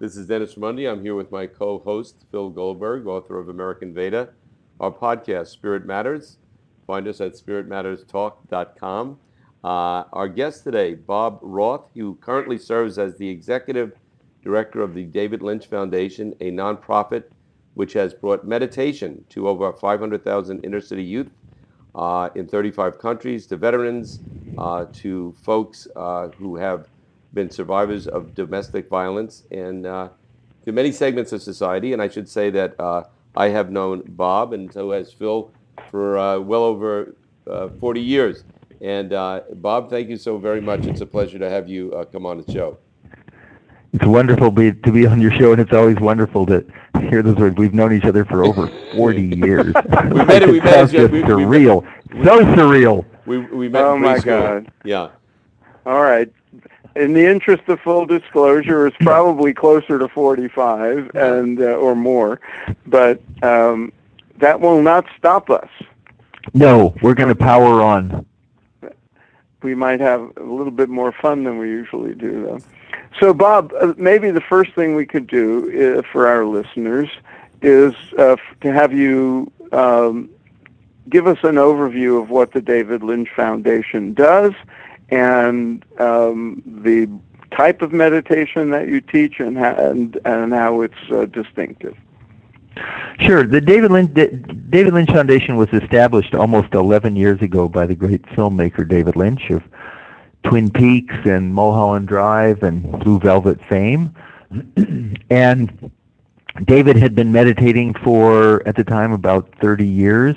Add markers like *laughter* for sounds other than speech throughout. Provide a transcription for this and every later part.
This is Dennis Raimondi. I'm here with my co-host, Phil Goldberg, author of American Veda. Our podcast, Spirit Matters. Find us at spiritmatterstalk.com. Uh, our guest today, Bob Roth, who currently serves as the executive director of the David Lynch Foundation, a nonprofit which has brought meditation to over 500,000 inner city youth uh, in 35 countries, to veterans, uh, to folks uh, who have been survivors of domestic violence, and uh, to many segments of society. And I should say that uh, I have known Bob, and so has Phil, for uh, well over 40 years. And Bob, thank you so very much. It's a pleasure to have you come on the show. It's wonderful be, to be on your show, and it's always wonderful to hear those words. We've known each other for over 40 *laughs* years. *laughs* we met it. We met it. Just we, surreal. We, so surreal. We, we met oh, in my school. God. Yeah. All right. In the interest of full disclosure, it's probably closer to 45 and uh, or more, but um, that will not stop us. No, we're going to power on. We might have a little bit more fun than we usually do, though. So, Bob, uh, maybe the first thing we could do uh, for our listeners is uh, to have you um, give us an overview of what the David Lynch Foundation does and um, the type of meditation that you teach and, and, and how it's uh, distinctive. Sure. The David Lynch, David Lynch Foundation was established almost 11 years ago by the great filmmaker David Lynch of Twin Peaks and Mulholland Drive and Blue Velvet fame. *clears throat* and David had been meditating for, at the time, about 30 years,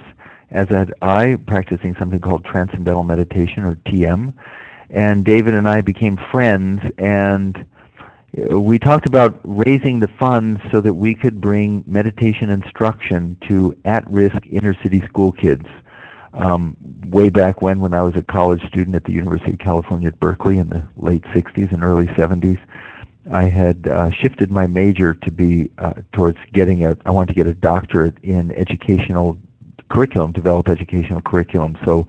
as had I, practicing something called Transcendental Meditation, or TM. And David and I became friends, and we talked about raising the funds so that we could bring meditation instruction to at-risk inner-city school kids um, way back when, when I was a college student at the University of California at Berkeley in the late 60s and early 70s, I had uh, shifted my major to be uh, towards getting a, I wanted to get a doctorate in educational curriculum, develop educational curriculum. So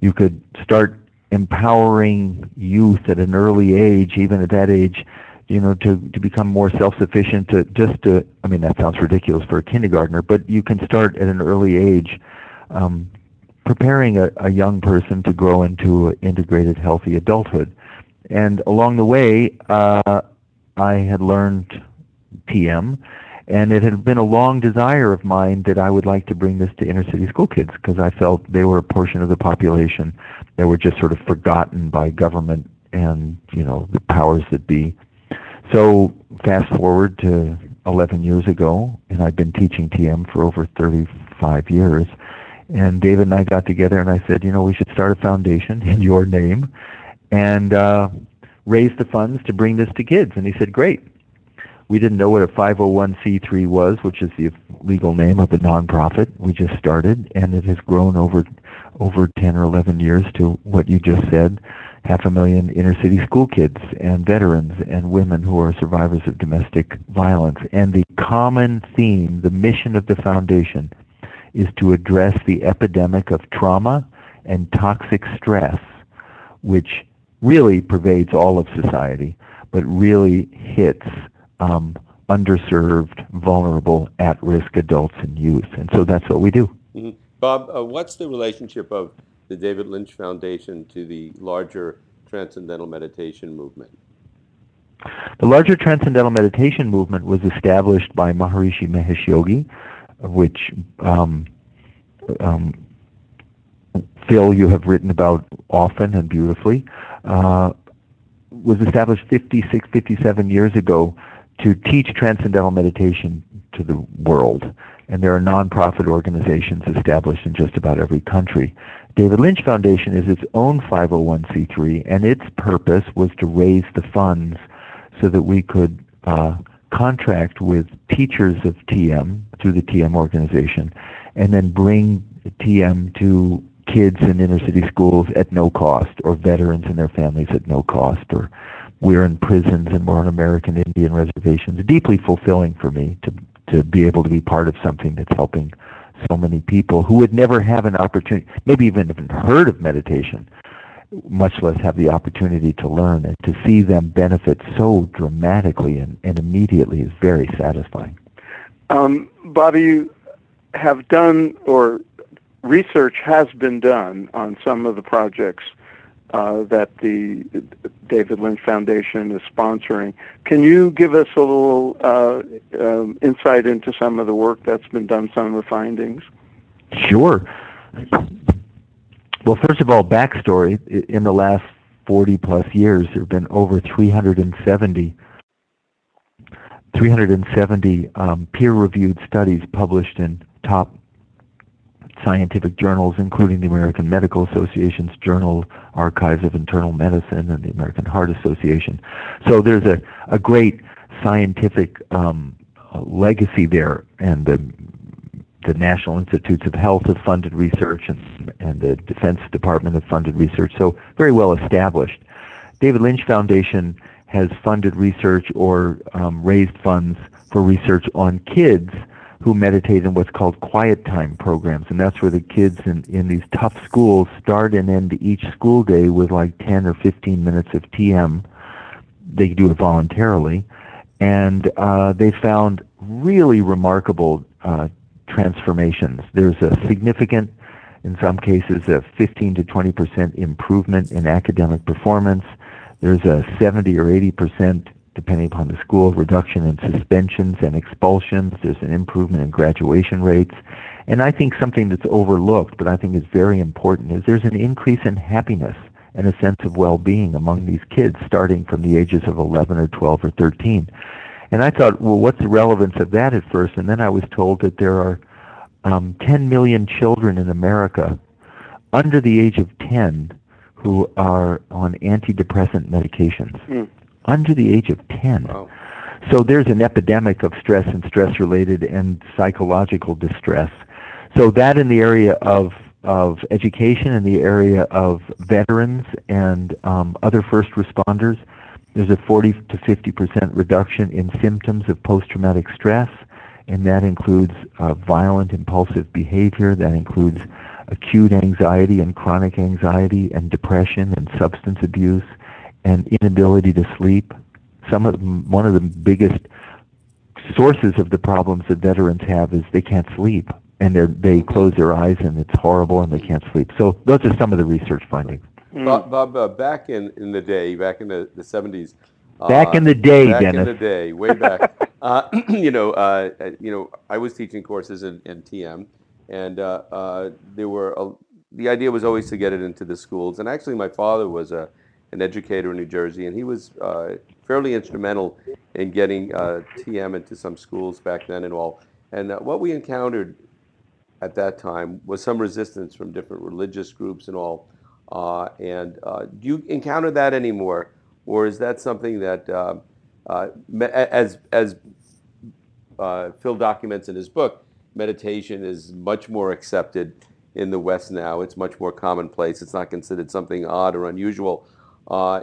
you could start empowering youth at an early age, even at that age, you know, to, to become more self-sufficient, to just to, I mean, that sounds ridiculous for a kindergartner, but you can start at an early age um, preparing a, a young person to grow into an integrated, healthy adulthood. And along the way, uh, I had learned TM, and it had been a long desire of mine that I would like to bring this to inner city school kids because I felt they were a portion of the population that were just sort of forgotten by government and you know the powers that be. So fast forward to 11 years ago, and I've been teaching TM for over 35 years. And David and I got together, and I said, you know, we should start a foundation in your name, and uh, raise the funds to bring this to kids. And he said, great. We didn't know what a 501c3 was, which is the legal name of a nonprofit. We just started, and it has grown over over 10 or 11 years to what you just said, half a million inner city school kids and veterans and women who are survivors of domestic violence. And the common theme, the mission of the foundation, is to address the epidemic of trauma and toxic stress, which really pervades all of society, but really hits um, underserved, vulnerable, at-risk adults and youth. And so that's what we do. Mm-hmm. Bob, uh, what's the relationship of the David Lynch Foundation to the larger Transcendental Meditation movement? The larger Transcendental Meditation movement was established by Maharishi Mahesh Yogi, which um, um, Phil, you have written about often and beautifully, uh, was established 56, 57 years ago to teach transcendental meditation to the world. And there are nonprofit organizations established in just about every country. David Lynch Foundation is its own 501c3, and its purpose was to raise the funds so that we could uh, contract with teachers of TM through the TM organization and then bring TM to kids in inner city schools at no cost or veterans and their families at no cost or we're in prisons and we're on American Indian reservations. Deeply fulfilling for me to to be able to be part of something that's helping so many people who would never have an opportunity, maybe even even heard of meditation, much less have the opportunity to learn. And to see them benefit so dramatically and, and immediately is very satisfying. Um, Bobby, you have done, or research has been done on some of the projects uh, that the David Lynch Foundation is sponsoring. Can you give us a little uh, um, insight into some of the work that's been done, some of the findings? Sure. Well, first of all, backstory. In the last 40 plus years, there have been over 370 370 um, peer-reviewed studies published in top scientific journals, including the American Medical Association's Journal Archives of Internal Medicine and the American Heart Association. So there's a, a great scientific um, legacy there, and the, the National Institutes of Health have funded research, and, and the Defense Department have funded research, so very well established. David Lynch Foundation has funded research or um, raised funds for research on kids who meditate in what's called quiet time programs. And that's where the kids in, in these tough schools start and end each school day with like 10 or 15 minutes of TM. They do it voluntarily. And uh, they found really remarkable uh, transformations. There's a significant, in some cases, a 15 to 20 percent improvement in academic performance. There's a 70 or 80 percent depending upon the school, reduction in suspensions and expulsions. There's an improvement in graduation rates. And I think something that's overlooked, but I think is very important, is there's an increase in happiness and a sense of well-being among these kids starting from the ages of 11 or 12 or 13. And I thought, well, what's the relevance of that at first? And then I was told that there are um, 10 million children in America under the age of 10 who are on antidepressant medications. Mm under the age of 10. Wow. So there's an epidemic of stress and stress-related and psychological distress. So that in the area of of education, in the area of veterans and um, other first responders, there's a 40 to 50 percent reduction in symptoms of post-traumatic stress, and that includes uh, violent, impulsive behavior. That includes acute anxiety and chronic anxiety and depression and substance abuse and inability to sleep. Some of them, one of the biggest sources of the problems that veterans have is they can't sleep and they they close their eyes and it's horrible and they can't sleep. So those are some of the research findings. Mm. Bob, Bob uh, back in, in the day, back in the, the 70s. Uh, back in the day, Dennis. back Dennis. in the day, way back. *laughs* uh, *clears throat* you know, uh, you know, I was teaching courses in, in TM, and uh, uh, there were a, the idea was always to get it into the schools. And actually, my father was a an educator in New Jersey, and he was uh, fairly instrumental in getting uh, TM into some schools back then and all. And uh, what we encountered at that time was some resistance from different religious groups and all. Uh, and uh, do you encounter that anymore, or is that something that, uh, as as Phil documents in his book, meditation is much more accepted in the West now. It's much more commonplace. It's not considered something odd or unusual. Uh,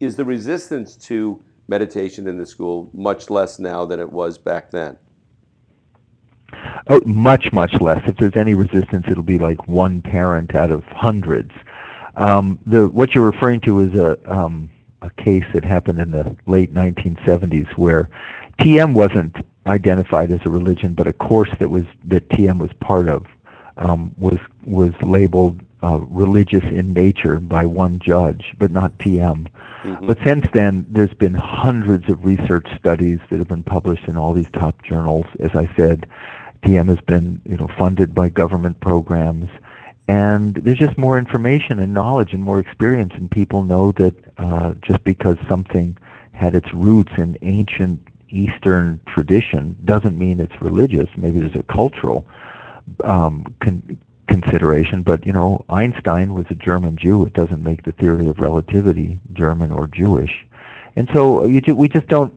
is the resistance to meditation in the school much less now than it was back then? Oh, much, much less. If there's any resistance, it'll be like one parent out of hundreds. Um, the what you're referring to is a um, a case that happened in the late 1970s where TM wasn't identified as a religion, but a course that was that TM was part of um, was was labeled uh, religious in nature by one judge, but not TM. Mm-hmm. But since then, there's been hundreds of research studies that have been published in all these top journals. As I said, TM has been you know funded by government programs, and there's just more information and knowledge and more experience, and people know that uh, just because something had its roots in ancient Eastern tradition doesn't mean it's religious. Maybe there's a cultural um, con- consideration, but you know, Einstein was a German Jew. It doesn't make the theory of relativity German or Jewish, and so you ju- we just don't.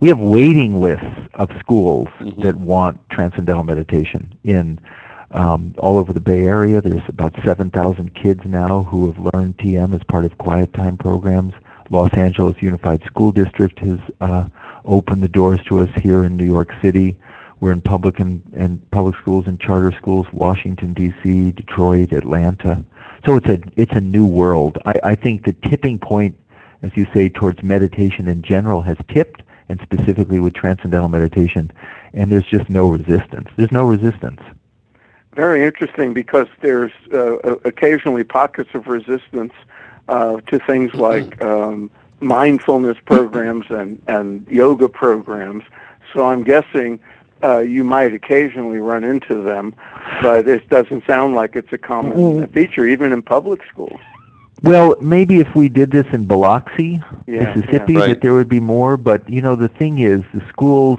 We have waiting lists of schools mm-hmm. that want transcendental meditation in um, all over the Bay Area. There's about 7,000 kids now who have learned TM as part of quiet time programs. Los Angeles Unified School District has uh, opened the doors to us here in New York City We're in public and, and public schools and charter schools, Washington D.C., Detroit, Atlanta. So it's a it's a new world. I, I think the tipping point, as you say, towards meditation in general has tipped, and specifically with transcendental meditation, and there's just no resistance. There's no resistance. Very interesting because there's uh, occasionally pockets of resistance uh, to things *clears throat* like um, mindfulness programs and, and yoga programs. So I'm guessing uh, you might occasionally run into them, but it doesn't sound like it's a common mm-hmm. feature, even in public schools. Well, maybe if we did this in Biloxi, yeah, Mississippi, yeah. Right. that there would be more. But you know, the thing is, the schools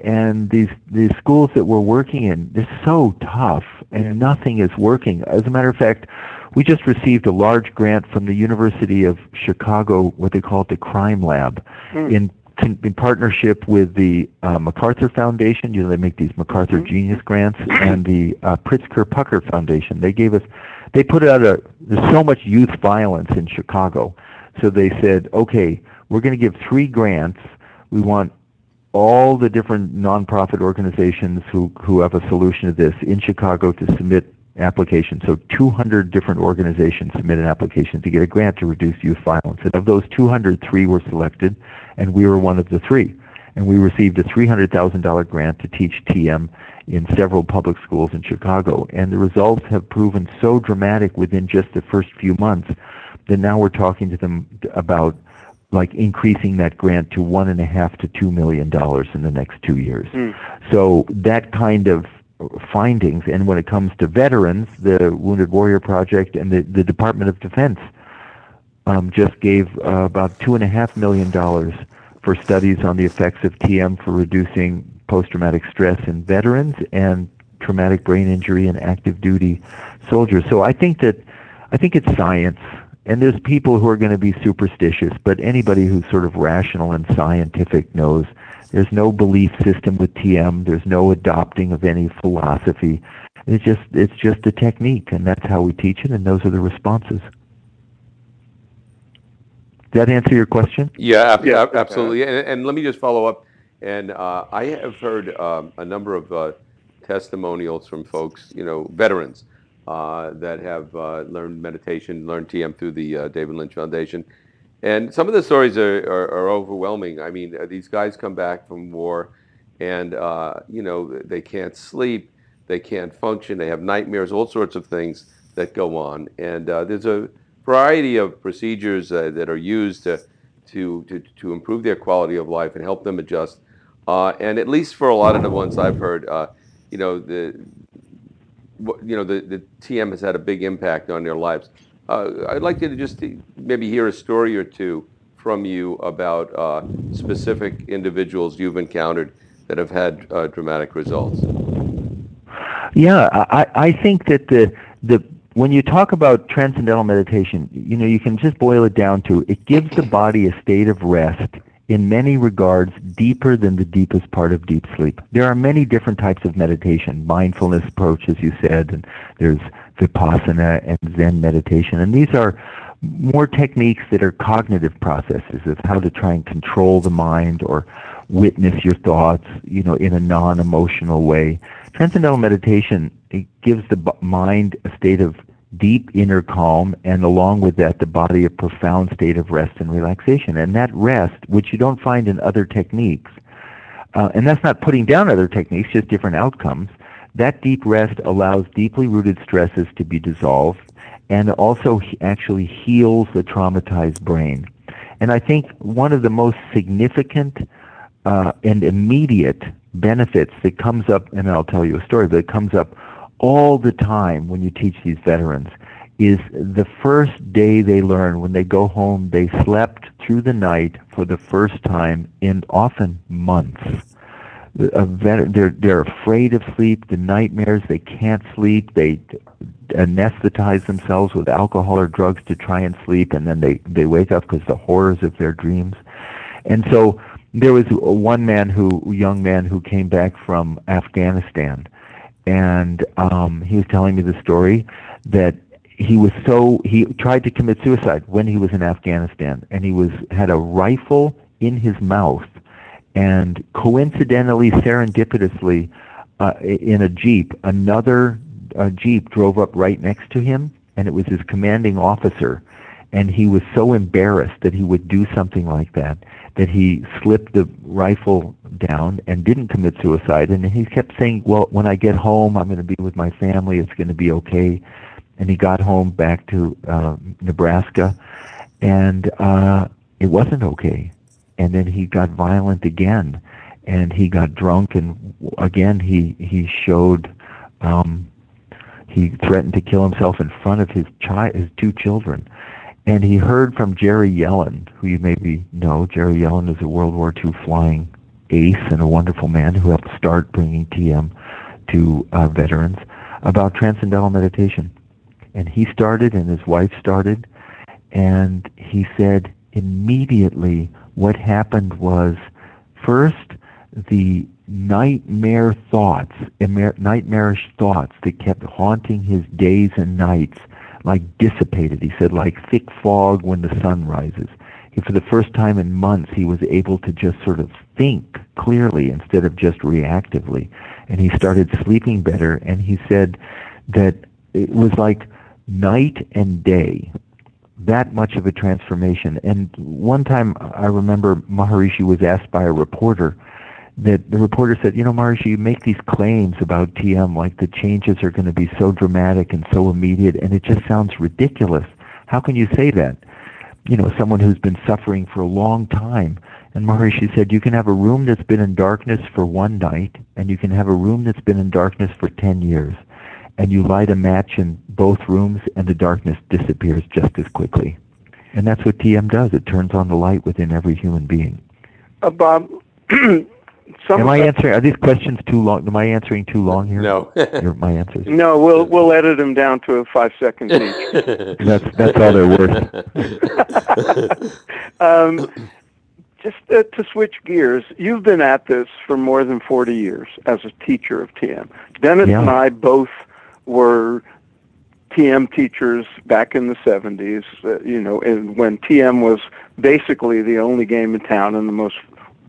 and these these schools that we're working in, they're so tough, and yeah. nothing is working. As a matter of fact, we just received a large grant from the University of Chicago, what they call it the Crime Lab, mm. in in partnership with the uh, MacArthur Foundation. You know, they make these MacArthur mm-hmm. Genius Grants and the uh, Pritzker Pucker Foundation. They gave us, they put out a. There's so much youth violence in Chicago, so they said, okay, we're going to give three grants. We want all the different nonprofit organizations who who have a solution to this in Chicago to submit applications. So 200 different organizations submitted applications to get a grant to reduce youth violence. And of those 200, three were selected, and we were one of the three. And we received a $300,000 grant to teach TM in several public schools in Chicago. And the results have proven so dramatic within just the first few months that now we're talking to them about like increasing that grant to one and a half to two million dollars in the next two years. Mm. So that kind of findings. And when it comes to veterans, the Wounded Warrior Project and the, the Department of Defense um, just gave uh, about two and a half million dollars for studies on the effects of TM for reducing post-traumatic stress in veterans and traumatic brain injury in active duty soldiers. So I think that I think it's science. And there's people who are going to be superstitious, but anybody who's sort of rational and scientific knows there's no belief system with TM. There's no adopting of any philosophy. It's just it's just a technique, and that's how we teach it, and those are the responses. Does that answer your question? Yeah, ab- yeah absolutely. And, and, let me just follow up. And uh, I have heard um, a number of uh, testimonials from folks, you know, veterans uh, that have uh, learned meditation, learned TM through the uh, David Lynch Foundation and some of the stories are, are, are overwhelming. I mean, uh, these guys come back from war and, uh, you know, they can't sleep, they can't function, they have nightmares, all sorts of things that go on. And uh, there's a variety of procedures uh, that are used to, to, to, to, improve their quality of life and help them adjust. Uh, and at least for a lot of the ones I've heard, uh, you know, the, you know, the, the TM has had a big impact on their lives. Uh, I'd like you to just maybe hear a story or two from you about uh, specific individuals you've encountered that have had uh, dramatic results. Yeah, I, I think that the the when you talk about transcendental meditation, you know, you can just boil it down to it gives the body a state of rest in many regards deeper than the deepest part of deep sleep. There are many different types of meditation, mindfulness approach, as you said, and there's vipassana and Zen meditation, and these are more techniques that are cognitive processes of how to try and control the mind or witness your thoughts, you know, in a non-emotional way. Transcendental meditation it gives the mind a state of deep inner calm, and along with that, the body a profound state of rest and relaxation. And that rest, which you don't find in other techniques, uh, and that's not putting down other techniques, just different outcomes. That deep rest allows deeply rooted stresses to be dissolved and also actually heals the traumatized brain. And I think one of the most significant uh, and immediate benefits that comes up, and I'll tell you a story, but it comes up all the time when you teach these veterans is the first day they learn when they go home they slept through the night for the first time in often months vet- they're they're afraid of sleep the nightmares they can't sleep they anesthetize themselves with alcohol or drugs to try and sleep and then they they wake up because the horrors of their dreams. And so there was one man who young man who came back from Afghanistan and um, he was telling me the story that he was so he tried to commit suicide when he was in Afghanistan, and he was had a rifle in his mouth, and coincidentally, serendipitously, uh, in a jeep, another uh, jeep drove up right next to him, and it was his commanding officer. And he was so embarrassed that he would do something like that that he slipped the rifle down and didn't commit suicide. And he kept saying, "Well, when I get home, I'm going to be with my family. It's going to be okay." And he got home back to uh, Nebraska, and uh, it wasn't okay. And then he got violent again, and he got drunk, and again he he showed. Um, he threatened to kill himself in front of his child, his two children. And he heard from Jerry Yellin, who you maybe know. Jerry Yellin is a World War II flying ace and a wonderful man who helped start bringing TM to uh, veterans about transcendental meditation. And he started, and his wife started, and he said immediately what happened was first the nightmare thoughts, nightmarish thoughts that kept haunting his days and nights, like dissipated. He said, like thick fog when the sun rises. For the first time in months, he was able to just sort of think clearly instead of just reactively. And he started sleeping better. And he said that it was like night and day that much of a transformation. And one time I remember Maharishi was asked by a reporter that the reporter said, you know, Maharishi, you make these claims about TM like the changes are going to be so dramatic and so immediate, and it just sounds ridiculous. How can you say that? You know, someone who's been suffering for a long time. And Maharishi said, you can have a room that's been in darkness for one night, and you can have a room that's been in darkness for 10 years. And you light a match in both rooms, and the darkness disappears just as quickly. And that's what TM does. It turns on the light within every human being. Uh, Bob, *clears throat* Some Am I answering? Are these questions too long? Am I answering too long here? No. *laughs* Your, my answers. No, we'll we'll edit them down to five seconds *laughs* each. that's that's all they're worth. *laughs* um, just uh, to switch gears, you've been at this for more than forty years as a teacher of TM. Dennis yeah. and I both were TM teachers back in the 70s, uh, you know, when TM was basically the only game in town and the most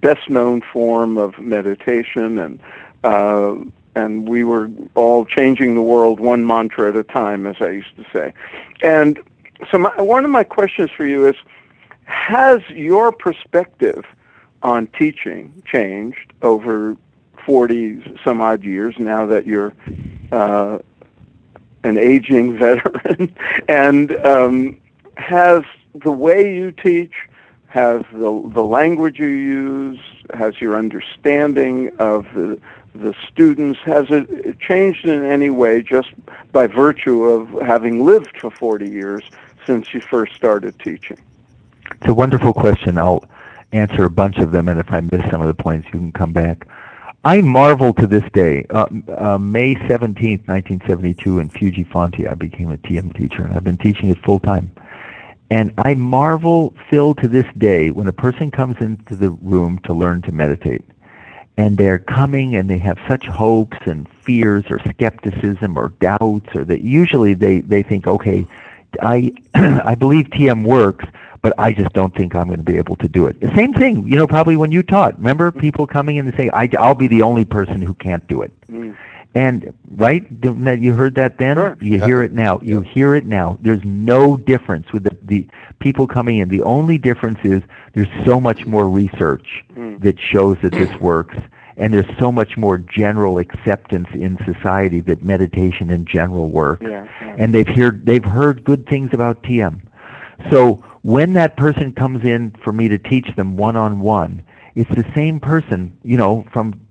best known form of meditation and uh, and we were all changing the world one mantra at a time, as I used to say. And so, my, one of my questions for you is: Has your perspective on teaching changed over forty some odd years now that you're uh, an aging veteran? *laughs* and um, has the way you teach has the, the language you use, has your understanding of the, the students, has it changed in any way just by virtue of having lived for 40 years since you first started teaching? It's a wonderful question. I'll answer a bunch of them, and if I miss some of the points, you can come back. I marvel to this day. Uh, uh, May 17th, 1972, in Fiuggi Fonte, I became a TM teacher, and I've been teaching it full time. And I marvel, Phil, to this day, when a person comes into the room to learn to meditate, and they're coming and they have such hopes and fears or skepticism or doubts, or that usually they, they think, okay, I, *clears throat* I believe TM works, but I just don't think I'm going to be able to do it. The same thing, you know, probably when you taught. Remember people coming in and saying, I, I'll be the only person who can't do it. Mm. And right, you heard that then. Sure. You hear it now. You hear it now. There's no difference with the, the people coming in. The only difference is there's so much more research mm. that shows that this works, and there's so much more general acceptance in society that meditation in general works. Yeah, yeah. And they've heard they've heard good things about TM. So when that person comes in for me to teach them one on one, it's the same person, you know, from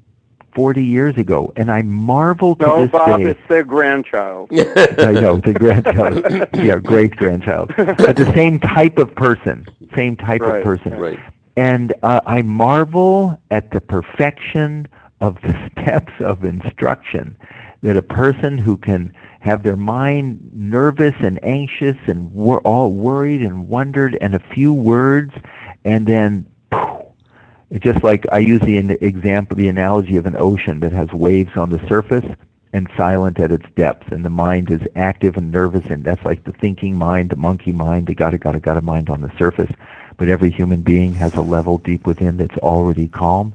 40 years ago, and I marvel to no, this Bob, day. it's their grandchild. *laughs* I know, the grandchild. *laughs* yeah, great grandchild. But the same type of person, same type right, of person. Right. And uh, I marvel at the perfection of the *laughs* steps of instruction that a person who can have their mind nervous and anxious and wor- all worried and wondered and a few words and then just like I use the example, the analogy of an ocean that has waves on the surface and silent at its depths, and the mind is active and nervous, and that's like the thinking mind, the monkey mind, the gotta gotta gotta mind on the surface. but every human being has a level deep within that's already calm.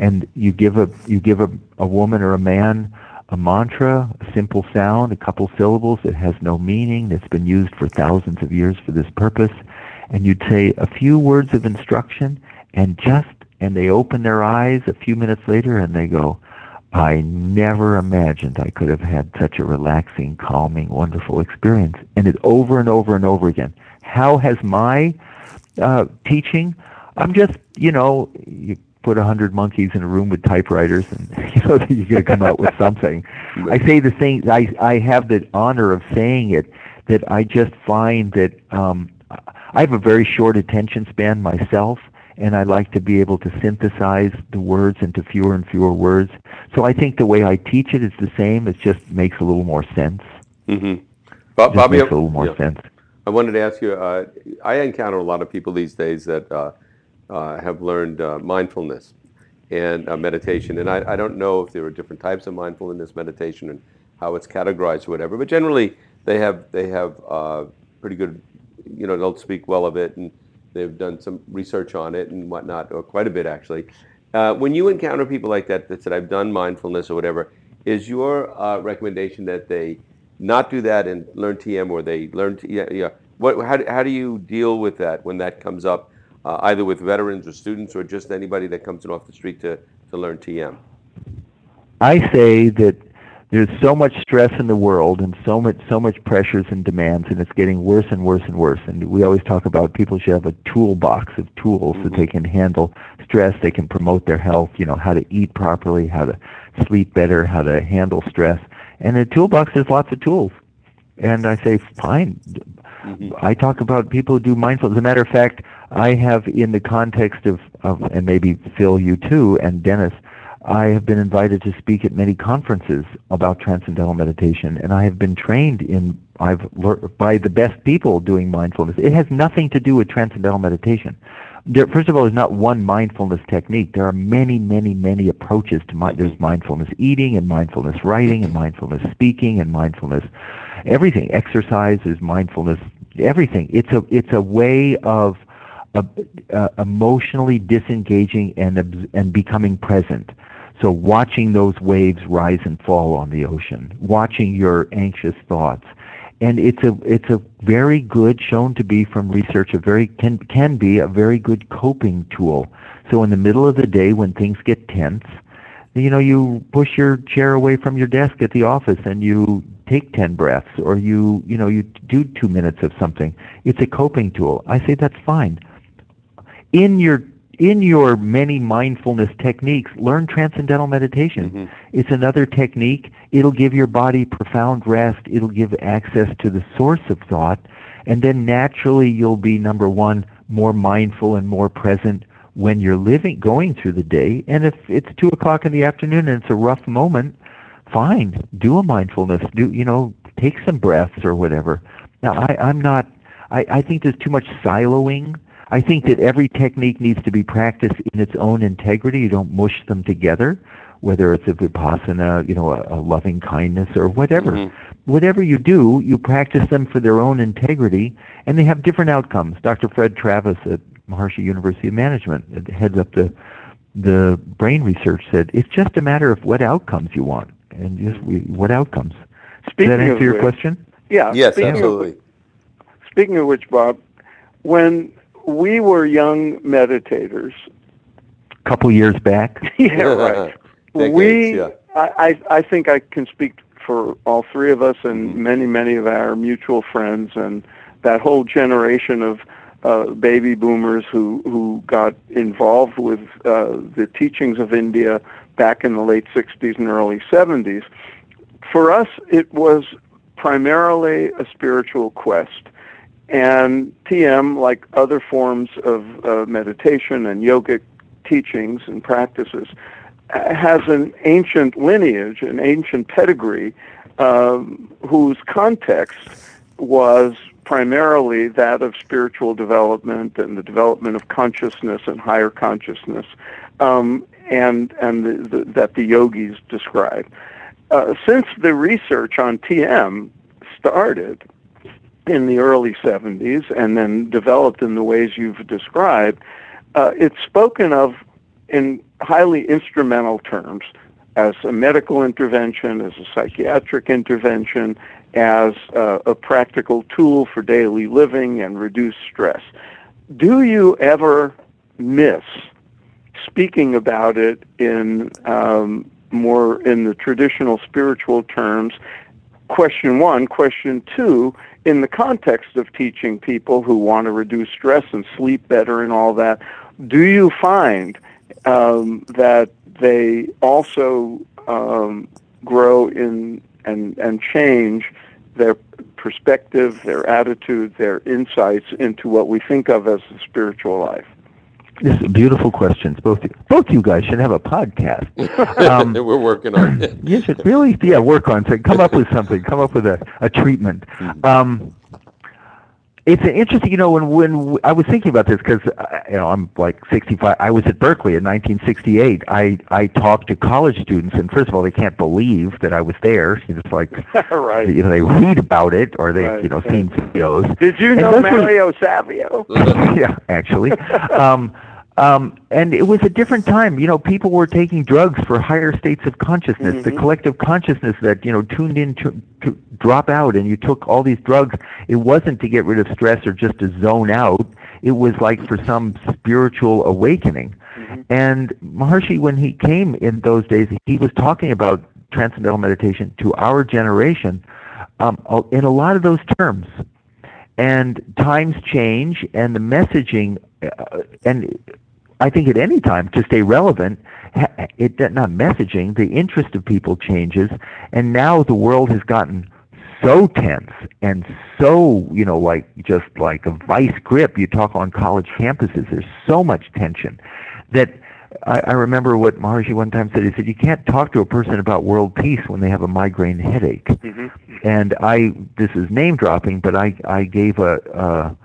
And you give a you give a, a woman or a man a mantra, a simple sound, a couple syllables that has no meaning, that's been used for thousands of years for this purpose, and you'd say a few words of instruction and just and they open their eyes a few minutes later and they go, I never imagined I could have had such a relaxing, calming, wonderful experience. And it's over and over and over again. How has my uh, teaching? I'm just, you know, you put a hundred monkeys in a room with typewriters, and *laughs* you know you're going to come out with something. *laughs* I say the thing. I I have the honor of saying it that I just find that um, I have a very short attention span myself, and I like to be able to synthesize the words into fewer and fewer words. So I think the way I teach it is the same. It just makes a little more sense. Mm-hmm. Bob, Bobby, makes a little more yeah. sense. I wanted to ask you. Uh, I encounter a lot of people these days that uh, uh, have learned uh, mindfulness and uh, meditation, and I, I, don't know if there are different types of mindfulness meditation and how it's categorized or whatever. But generally, they have they have uh, pretty good, you know, they'll speak well of it and They've done some research on it and whatnot, or quite a bit actually. Uh, when you encounter people like that that said, I've done mindfulness or whatever, is your uh, recommendation that they not do that and learn TM or they learn, t- yeah, yeah. What, how, how do you deal with that when that comes up, uh, either with veterans or students or just anybody that comes in off the street to, to learn TM? I say that there's so much stress in the world and so much so much pressures and demands and it's getting worse and worse and worse and we always talk about people should have a toolbox of tools mm-hmm. that they can handle stress they can promote their health you know how to eat properly how to sleep better how to handle stress and in a toolbox there's lots of tools and i say fine mm-hmm. i talk about people who do mindfulness as a matter of fact i have in the context of, of and maybe phil you too and dennis I have been invited to speak at many conferences about transcendental meditation, and I have been trained in I've learned by the best people doing mindfulness. It has nothing to do with transcendental meditation. There, first of all, there's not one mindfulness technique. There are many, many, many approaches to mind. There's mindfulness eating and mindfulness writing and mindfulness speaking and mindfulness everything. Exercise is mindfulness. Everything. It's a it's a way of uh, uh, emotionally disengaging and and becoming present. So watching those waves rise and fall on the ocean, watching your anxious thoughts, and it's a it's a very good shown to be from research a very can can be a very good coping tool. So in the middle of the day when things get tense, you know you push your chair away from your desk at the office and you take 10 breaths or you you know you do 2 minutes of something. It's a coping tool. I say that's fine. In your in your many mindfulness techniques, learn transcendental meditation. Mm-hmm. It's another technique. It'll give your body profound rest. It'll give access to the source of thought. And then naturally you'll be, number one, more mindful and more present when you're living, going through the day. And if it's two o'clock in the afternoon and it's a rough moment, fine. Do a mindfulness. Do, you know, take some breaths or whatever. Now, I, I'm not, I, I think there's too much siloing I think that every technique needs to be practiced in its own integrity. You don't mush them together, whether it's a vipassana, you know, a, a loving kindness or whatever. Mm-hmm. Whatever you do, you practice them for their own integrity, and they have different outcomes. Dr. Fred Travis at Maharishi University of Management, that heads up the the brain research, said it's just a matter of what outcomes you want, and just we, what outcomes. Speaking Does that answer your which, question? Yeah. Yes, absolutely. Of, speaking of which, Bob, when we were young meditators. A couple years back. *laughs* yeah, right. *laughs* Decades, we, yeah. I, I think I can speak for all three of us and mm-hmm. many, many of our mutual friends and that whole generation of uh, baby boomers who, who got involved with uh, the teachings of India back in the late 60s and early 70s. For us, it was primarily a spiritual quest. And TM, like other forms of uh, meditation and yogic teachings and practices, has an ancient lineage, an ancient pedigree, um, whose context was primarily that of spiritual development and the development of consciousness and higher consciousness, um, and and the, the, that the yogis describe. Uh, since the research on TM started, in the early 70s and then developed in the ways you've described, uh, it's spoken of in highly instrumental terms as a medical intervention, as a psychiatric intervention, as uh, a practical tool for daily living and reduce stress. Do you ever miss speaking about it in um, more in the traditional spiritual terms? Question one. Question two, in the context of teaching people who want to reduce stress and sleep better and all that, do you find um, that they also um, grow in and and change their perspective, their attitude, their insights into what we think of as the spiritual life? This is beautiful questions. Both both you guys should have a podcast. *laughs* Um, We're working on it. *clears throat* you should really, yeah, work on it. Come up with something. Come up with a, a treatment. Hmm. Um, it's interesting, you know, when when I was thinking about this because you know I'm like 65. I was at Berkeley in 1968. I I talked to college students, and first of all, they can't believe that I was there. It's like *laughs* right. you know they read about it or they Right, you know right. seen videos. Did you And know Mario Savio? *laughs* yeah, actually. Um, um, and it was a different time. You know, people were taking drugs for higher states of consciousness. The Mhm. collective consciousness that you know tuned in to, to drop out, and you took all these drugs. It wasn't to get rid of stress or just to zone out. It was like for some spiritual awakening. Mhm. And Maharishi, when he came in those days, he was talking about transcendental meditation to our generation um, in a lot of those terms and times change and the messaging uh, and I think at any time to stay relevant it not messaging the interest of people changes and now the world has gotten so tense and so you know like just like a vice grip you talk on college campuses there's so much tension that I, I remember what Maharishi one time said. He said, "You can't talk to a person about world peace when they have a migraine headache." Mhm. and I this is name dropping, but I I gave a, a,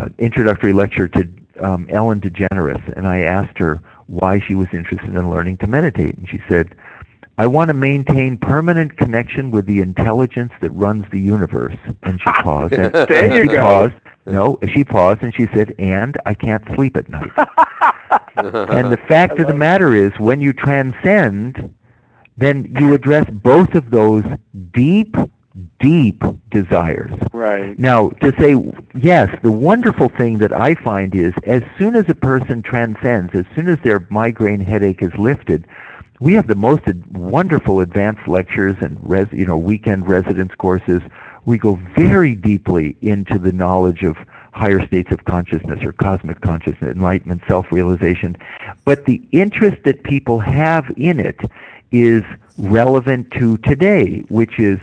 a introductory lecture to um, Ellen DeGeneres, and I asked her why she was interested in learning to meditate, and she said, "I want to maintain permanent connection with the intelligence that runs the universe." And she *laughs* paused. And, There and you she go. paused. No, she paused and she said, "And I can't sleep at night." *laughs* and the fact of the matter is, when you transcend, then you address both of those deep, deep desires. Right. Now, to say yes, the wonderful thing that I find is as soon as a person transcends, as soon as their migraine headache is lifted, we have the most ad- wonderful advanced lectures and res, you know weekend residence courses. We go very deeply into the knowledge of higher states of consciousness or cosmic consciousness, enlightenment, self-realization. But the interest that people have in it is relevant to today, which is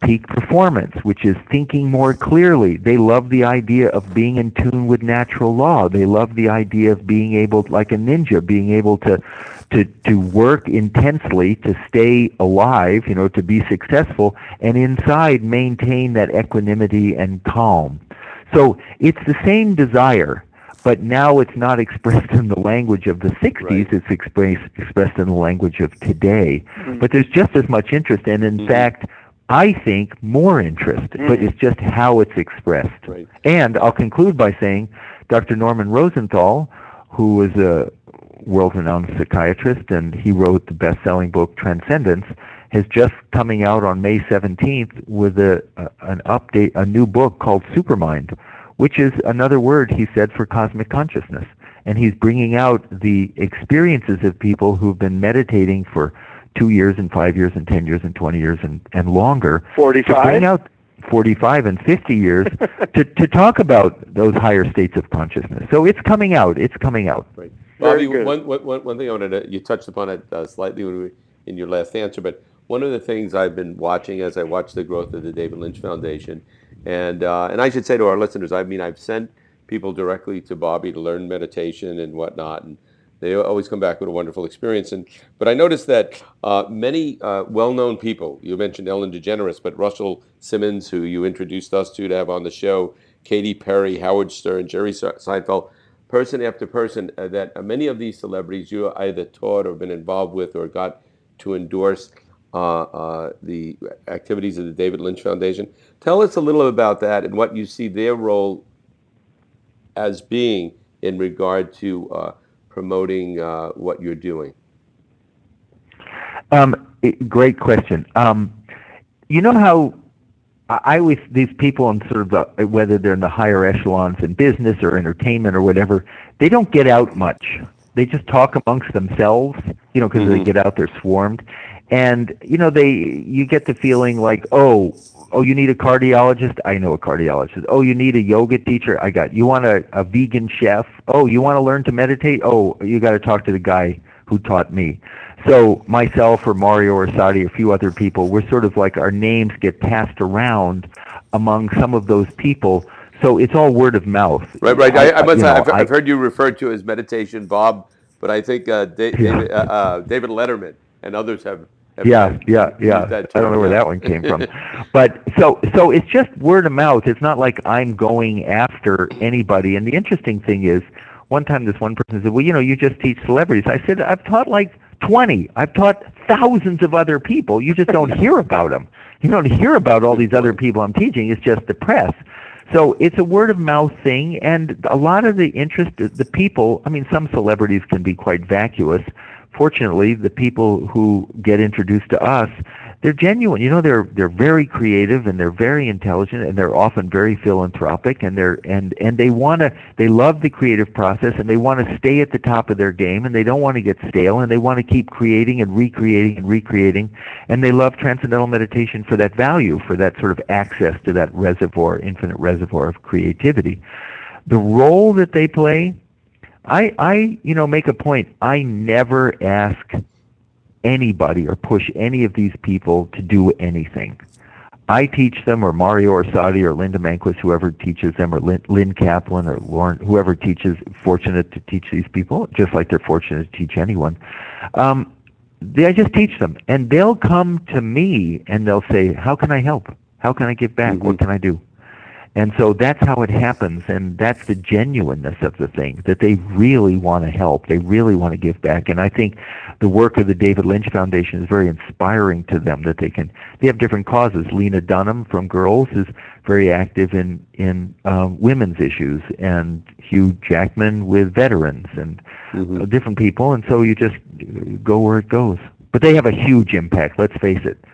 peak performance, which is thinking more clearly. They love the idea of being in tune with natural law. They love the idea of being able, like a ninja, being able to, to, to work intensely to stay alive, you know, to be successful, and inside maintain that equanimity and calm. So it's the same desire, but now it's not expressed *laughs* in the language of the 60s, Right. it's expressed, expressed in the language of today. Mhm. But there's just as much interest, and in Mhm. fact, I think more interest, but Mhm. it's just how it's expressed. Right. And I'll conclude by saying Dr. Norman Rosenthal, who was a world-renowned psychiatrist, and he wrote the best-selling book Transcendence, is just coming out on May 17th with a, a an update, a new book called Supermind, which is another word he said for cosmic consciousness. And he's bringing out the experiences of people who've been meditating for two years and five years and ten years and twenty years and, and longer to bring 45? out 45 and 50 years *laughs* to, to talk about those higher states of consciousness. So it's coming out. It's coming out. Right. Very Bobby, good. one, one, one, one thing I wanted to, you touched upon it uh, slightly when we, in your last answer, but one of the things I've been watching as I watch the growth of the David Lynch Foundation, and, uh, and I should say to our listeners, I mean, I've sent people directly to Bobby to learn meditation and whatnot, and they always come back with a wonderful experience. And but I noticed that uh, many uh, well-known people, you mentioned Ellen DeGeneres, but Russell Simmons, who you introduced us to to have on the show, Katy Perry, Howard Stern, Jerry Seinfeld, person after person, uh, that many of these celebrities you either taught or been involved with or got to endorse. uh, uh, the activities of the David Lynch Foundation. Tell us a little about that and what you see their role as being in regard to uh, promoting uh, what you're doing. Um, great question. Um, you know how I always these people in sort of the, whether they're in the higher echelons in business or entertainment or whatever, they don't get out much. They just talk amongst themselves, you know, because mm-hmm. they get out, they're swarmed, and you know, they you get the feeling like, oh, oh, you need a cardiologist? I know a cardiologist. Oh, you need a yoga teacher? I got. You want a, a vegan chef? Oh, you want to learn to meditate? Oh, you got to talk to the guy who taught me. So myself or Mario or Sadi or a few other people, we're sort of like our names get passed around among some of those people. So it's all word of mouth. Right, right. I, I, must. Know, I've, have heard you referred to as meditation, Bob, but I think uh, *laughs* David, uh, uh, David Letterman and others have yeah, yeah, yeah. I don't know where that one came from, *laughs* but so so it's just word of mouth. It's not like I'm going after anybody. And the interesting thing is, one time this one person said, "Well, you know, you just teach celebrities." I said, "I've taught like 20. I've taught thousands of other people. You just don't hear about them. You don't hear about all these other people I'm teaching. It's just the press." So it's a word of mouth thing, and a lot of the interest, the people. I mean, some celebrities can be quite vacuous fortunately, the people who get introduced to us, they're genuine. You know, they're they're very creative and they're very intelligent and they're often very philanthropic and they're and and they want to they love the creative process and they want to stay at the top of their game and they don't want to get stale and they want to keep creating and recreating and recreating and they love transcendental meditation for that value, for that sort of access to that reservoir, infinite reservoir of creativity. The role that they play I, I, you know, make a point. I never ask anybody or push any of these people to do anything. I teach them, or Mario or Sadi or Linda Manquist, whoever teaches them, or Lynn, Lynn Kaplan or Lauren, whoever teaches, fortunate to teach these people, just like they're fortunate to teach anyone. Um, they, I just teach them, and they'll come to me and they'll say, "How can I help? How can I give back? Mm-hmm. What can I do?" And so that's how it happens, and that's the genuineness of the thing, that they really want to help. They really want to give back. And I think the work of the David Lynch Foundation is very inspiring to them that they can, they have different causes. Lena Dunham from Girls is very active in, in um, women's issues, and Hugh Jackman with veterans, and mm-hmm. different people. And so you just go where it goes. But they have a huge impact, let's face it.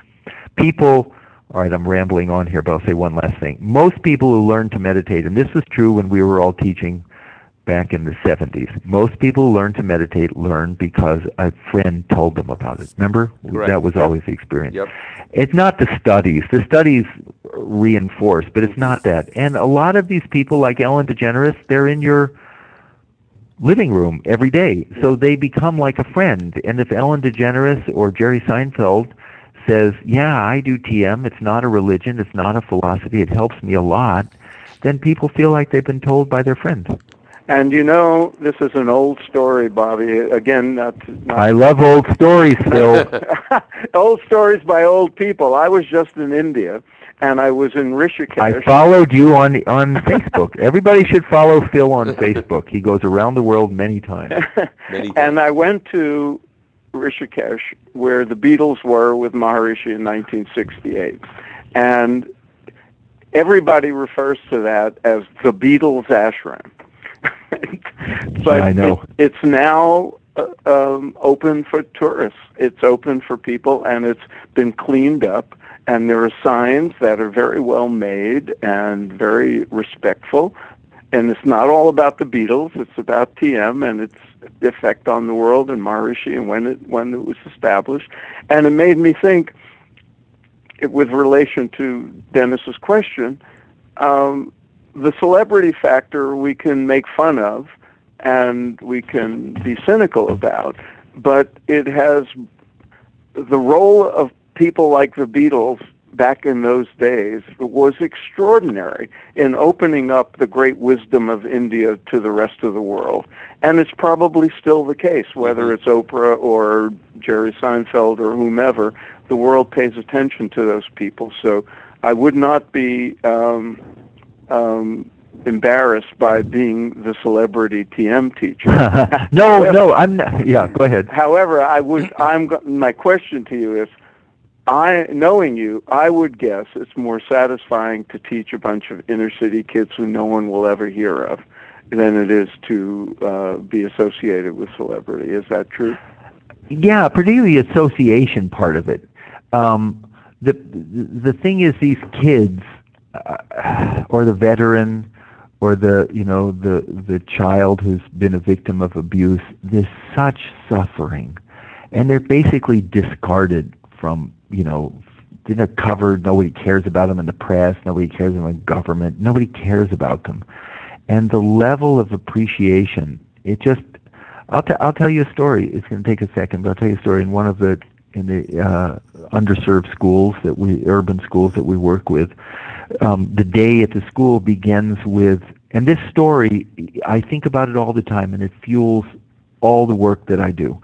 People all right, I'm rambling on here, but I'll say one last thing. Most people who learn to meditate, and this was true when we were all teaching back in the 70s, most people who learn to meditate learn because a friend told them about it. Remember? Correct. That was yep. always the experience. Yep. It's not the studies. The studies reinforce, but it's not that. And a lot of these people, like Ellen DeGeneres, they're in your living room every day. So they become like a friend. And if Ellen DeGeneres or Jerry Seinfeld – says, yeah, I do TM. It's not a religion. It's not a philosophy. It helps me a lot. Then people feel like they've been told by their friend. And you know, this is an old story, Bobby. Again, not. not I love old stories, Phil. *laughs* old stories by old people. I was just in India, and I was in Rishikesh. I followed you on on Facebook. Everybody should follow Phil on *laughs* Facebook. He goes around the world many times. *laughs* many times. And I went to Rishikesh, where the Beatles were with Maharishi in 1968. And everybody refers to that as the Beatles ashram. *laughs* but I know. It, it's now uh, um, open for tourists. It's open for people, and it's been cleaned up. And there are signs that are very well made and very respectful. And it's not all about the Beatles. It's about TM and its effect on the world and Maharishi and when it when it was established. And it made me think, with relation to Dennis's question, um, the celebrity factor we can make fun of and we can be cynical about, but it has the role of people like the Beatles back in those days was extraordinary in opening up the great wisdom of India to the rest of the world. And it's probably still the case, whether mm-hmm. it's Oprah or Jerry Seinfeld or whomever, the world pays attention to those people. So I would not be um, um, embarrassed by being the celebrity TM teacher. *laughs* no, however, no, I'm not. Yeah, go ahead. However, I would. I'm. My question to you is, I, knowing you, I would guess it's more satisfying to teach a bunch of inner city kids who no one will ever hear of than it is to uh, be associated with celebrity. Is that true? Yeah, particularly the association part of it. Um, the the thing is, these kids, uh, or the veteran, or the you know the the child who's been a victim of abuse, there's such suffering, and they're basically discarded from you know they're covered. Nobody cares about them in the press. Nobody cares about them in government. Nobody cares about them, and the level of appreciation. It just I'll, t- I'll tell you a story. It's going to take a second, but I'll tell you a story. In one of the in the uh, underserved schools that we urban schools that we work with, um, the day at the school begins with, and this story I think about it all the time, and it fuels all the work that I do.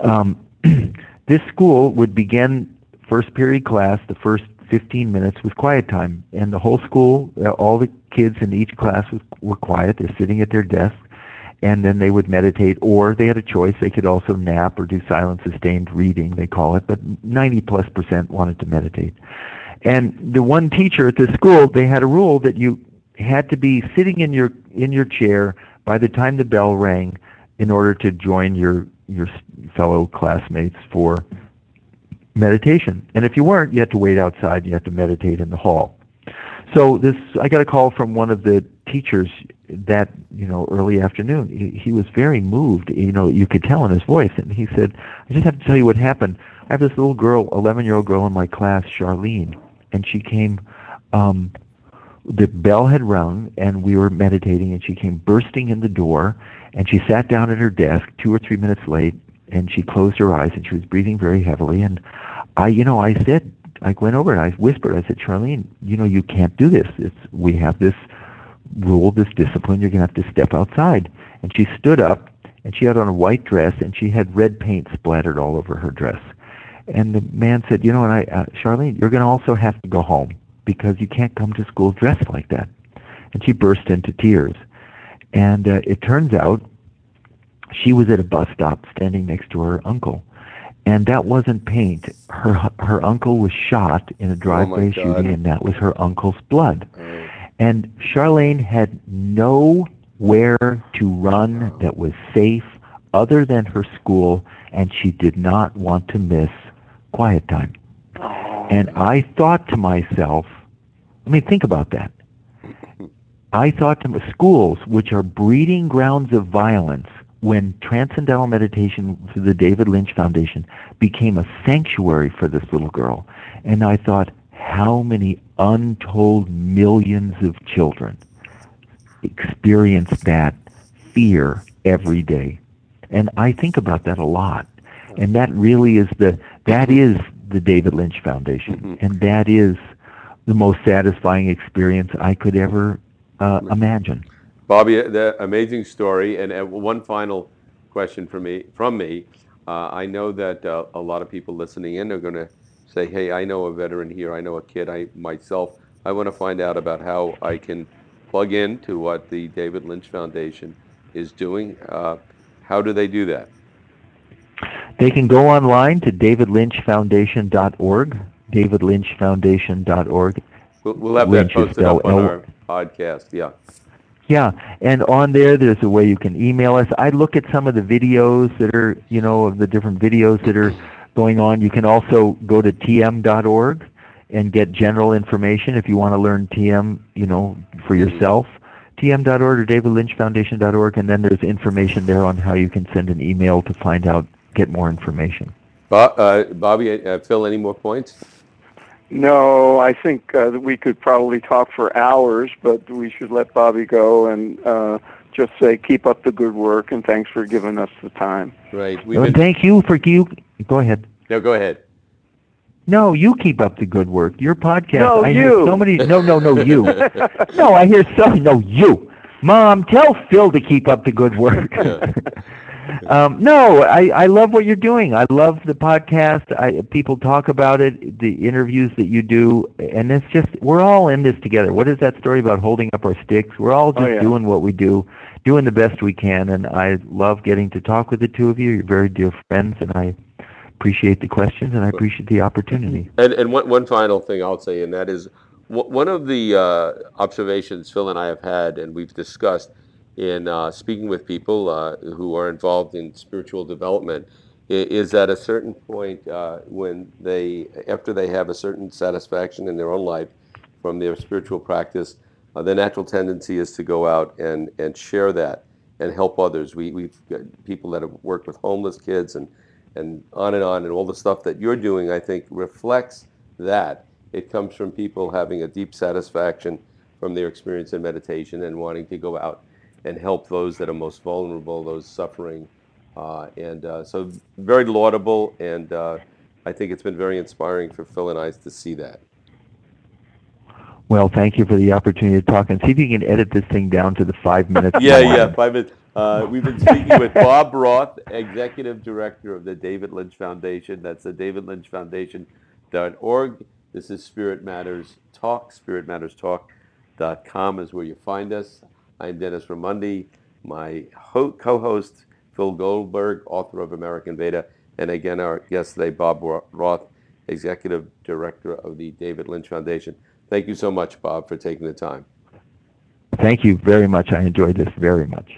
Um, *clears throat* this school would begin first period class, the first 15 minutes was quiet time, and the whole school, uh, all the kids in each class was, were quiet. They're sitting at their desks and then they would meditate, or they had a choice. They could also nap or do silent sustained reading, they call it, but 90 plus percent wanted to meditate. And the one teacher at this school, they had a rule that you had to be sitting in your in your chair by the time the bell rang in order to join your your fellow classmates for meditation. And if you weren't, you had to wait outside. You had to meditate in the hall. So this, I got a call from one of the teachers that you know early afternoon. He, he was very moved. You know, you could tell in his voice, and he said, "I just have to tell you what happened. I have this little girl, 11-year-old girl in my class, Charlene, and she came. Um, the bell had rung, and we were meditating, and she came bursting in the door, and she sat down at her desk two or three minutes late, and she closed her eyes, and she was breathing very heavily, and I, you know, I said, I went over and I whispered, I said, Charlene, you know, you can't do this. It's, we have this rule, this discipline. You're going to have to step outside. And she stood up, and she had on a white dress, and she had red paint splattered all over her dress. And the man said, you know, and I, uh, Charlene, you're going to also have to go home because you can't come to school dressed like that. And she burst into tears. And uh, it turns out she was at a bus stop standing next to her uncle and that wasn't paint. Her her uncle was shot in a drive-by oh shooting, and that was her uncle's blood. Oh. And Charlene had nowhere to run that was safe other than her school, and she did not want to miss quiet time. And I thought to myself, I mean, think about that. I thought to schools, which are breeding grounds of violence, when Transcendental Meditation through the David Lynch Foundation became a sanctuary for this little girl. And I thought, how many untold millions of children experience that fear every day? And I think about that a lot. And that really is the, that is the David Lynch Foundation. Mm-hmm. And that is the most satisfying experience I could ever uh, imagine. Bobby, the amazing story. And uh, one final question from me. From me, uh, I know that uh, a lot of people listening in are going to say, "Hey, I know a veteran here. I know a kid. I myself. I want to find out about how I can plug in to what the David Lynch Foundation is doing. Uh, how do they do that?" They can go online to davidlynchfoundation.org. davidlynchfoundation.org. We'll, we'll have that posted up on our podcast. Yeah. Yeah, and on there, there's a way you can email us. I look at some of the videos that are, you know, of the different videos that are going on. You can also go to tm.org and get general information if you want to learn TM, you know, for yourself. TM.org or DavidLynchFoundation.org, and then there's information there on how you can send an email to find out, get more information. Uh, Bobby, uh, Phil, any more points? No, I think uh, that we could probably talk for hours, but we should let Bobby go and uh, just say keep up the good work and thanks for giving us the time. Right. Well, been... Thank you for you. Go ahead. No, go ahead. No, you keep up the good work. Your podcast. No, I you. Hear so many. No, no, no, you. *laughs* no, I hear so. No, you. Mom, tell Phil to keep up the good work. *laughs* *laughs* um, no, I, I love what you're doing. I love the podcast. I, people talk about it, the interviews that you do, and it's just we're all in this together. What is that story about holding up our sticks? We're all just oh, yeah. doing what we do, doing the best we can, and I love getting to talk with the two of you. You're very dear friends, and I appreciate the questions and I appreciate the opportunity. And, and one, one final thing I'll say, and that is one of the uh, observations Phil and I have had, and we've discussed in uh, speaking with people uh, who are involved in spiritual development, is at a certain point uh, when they, after they have a certain satisfaction in their own life from their spiritual practice, uh, the natural tendency is to go out and, and share that and help others. We, we've got people that have worked with homeless kids and, and on and on, and all the stuff that you're doing, I think, reflects that. It comes from people having a deep satisfaction from their experience in meditation and wanting to go out and help those that are most vulnerable, those suffering. Uh, and uh, so, very laudable, and uh, I think it's been very inspiring for Phil and I to see that. Well, thank you for the opportunity to talk and see if you can edit this thing down to the five *laughs* minutes. yeah, yeah, five minutes. Uh, we've been speaking with Bob Roth, Executive Director of the David Lynch Foundation. That's the David Lynch Foundation.org. This is Spirit Matters Talk. SpiritMattersTalk.com is where you find us. I'm Dennis Raimondi. My ho- co-host Phil Goldberg, author of American Veda, and again our guest today, Bob Roth, Executive Director of the David Lynch Foundation. Thank you so much, Bob, for taking the time. Thank you very much. I enjoyed this very much.